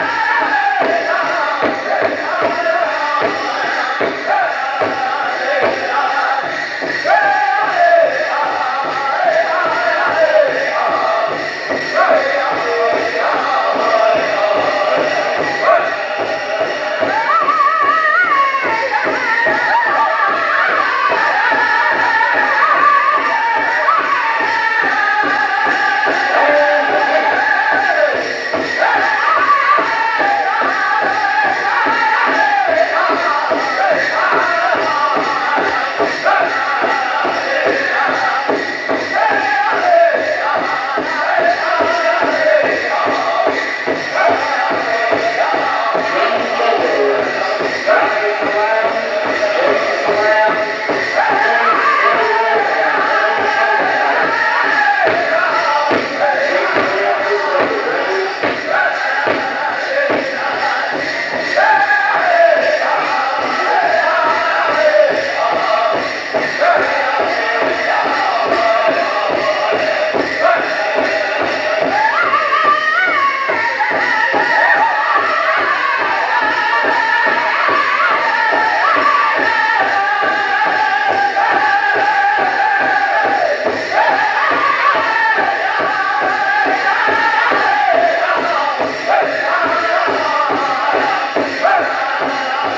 Yeah!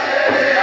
Yeah.